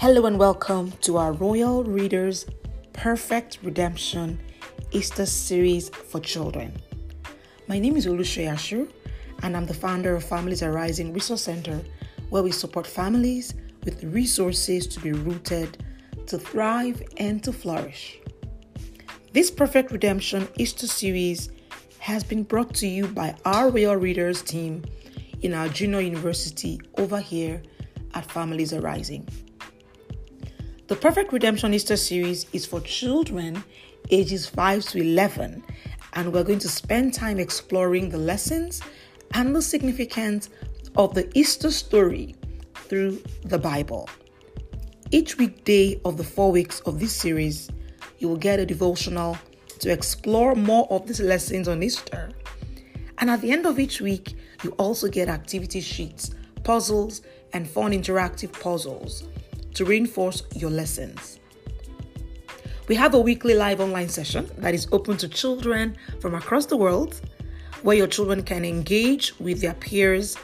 Hello and welcome to our Royal Readers Perfect Redemption Easter series for children. My name is Olushe Ashiru, and I'm the founder of Families Arising Resource Center, where we support families with resources to be rooted, to thrive, and to flourish. This Perfect Redemption Easter series has been brought to you by our Royal Readers team in our junior university over here at Families Arising. The Perfect Redemption Easter series is for children ages 5 to 11, and we're going to spend time exploring the lessons and the significance of the Easter story through the Bible. Each weekday of the four weeks of this series, you will get a devotional to explore more of these lessons on Easter. And at the end of each week, you also get activity sheets, puzzles, and fun interactive puzzles to reinforce your lessons. We have a weekly live online session that is open to children from across the world where your children can engage with their peers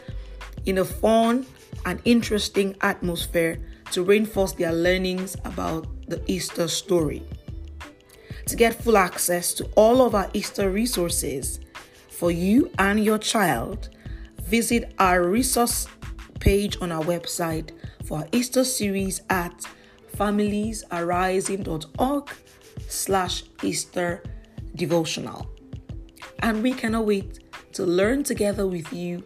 in a fun and interesting atmosphere to reinforce their learnings about the Easter story. To get full access to all of our Easter resources for you and your child, visit our resource page on our website for our Easter series at familiesarising.org slash Easter devotional. And we cannot wait to learn together with you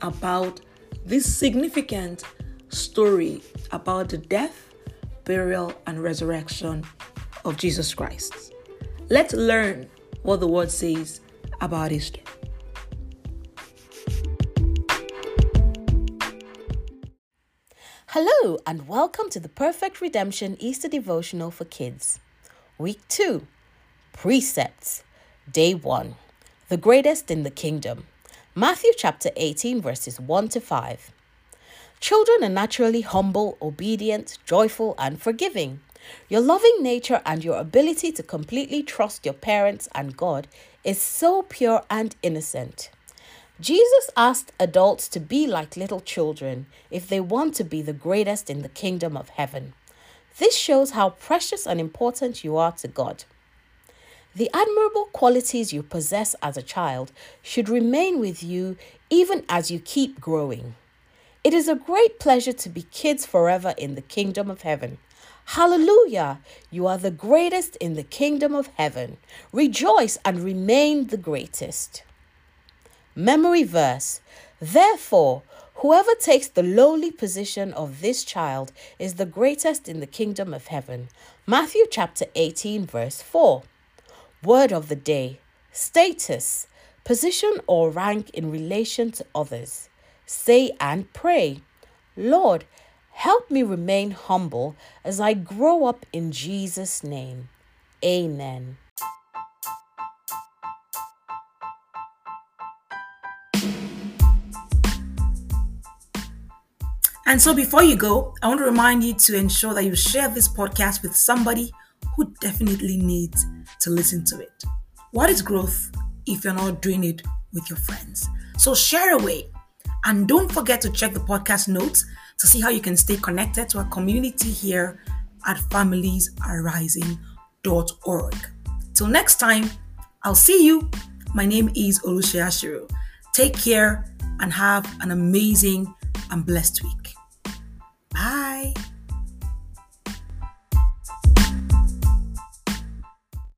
about this significant story about the death, burial, and resurrection of Jesus Christ. Let's learn what the word says about Easter. Hello, and welcome to the Perfect Redemption Easter Devotional for Kids. Week 2 Precepts, Day 1 The Greatest in the Kingdom. Matthew chapter 18, verses 1 to 5. Children are naturally humble, obedient, joyful, and forgiving. Your loving nature and your ability to completely trust your parents and God is so pure and innocent. Jesus asked adults to be like little children if they want to be the greatest in the kingdom of heaven. This shows how precious and important you are to God. The admirable qualities you possess as a child should remain with you even as you keep growing. It is a great pleasure to be kids forever in the kingdom of heaven. Hallelujah! You are the greatest in the kingdom of heaven. Rejoice and remain the greatest. Memory verse Therefore, whoever takes the lowly position of this child is the greatest in the kingdom of heaven. Matthew chapter 18, verse 4. Word of the day Status, position or rank in relation to others. Say and pray, Lord, help me remain humble as I grow up in Jesus' name. Amen. And so before you go, I want to remind you to ensure that you share this podcast with somebody who definitely needs to listen to it. What is growth if you're not doing it with your friends? So share away. And don't forget to check the podcast notes to see how you can stay connected to our community here at familiesarising.org. Till next time, I'll see you. My name is Olushe Ashiru. Take care and have an amazing and blessed week. Bye.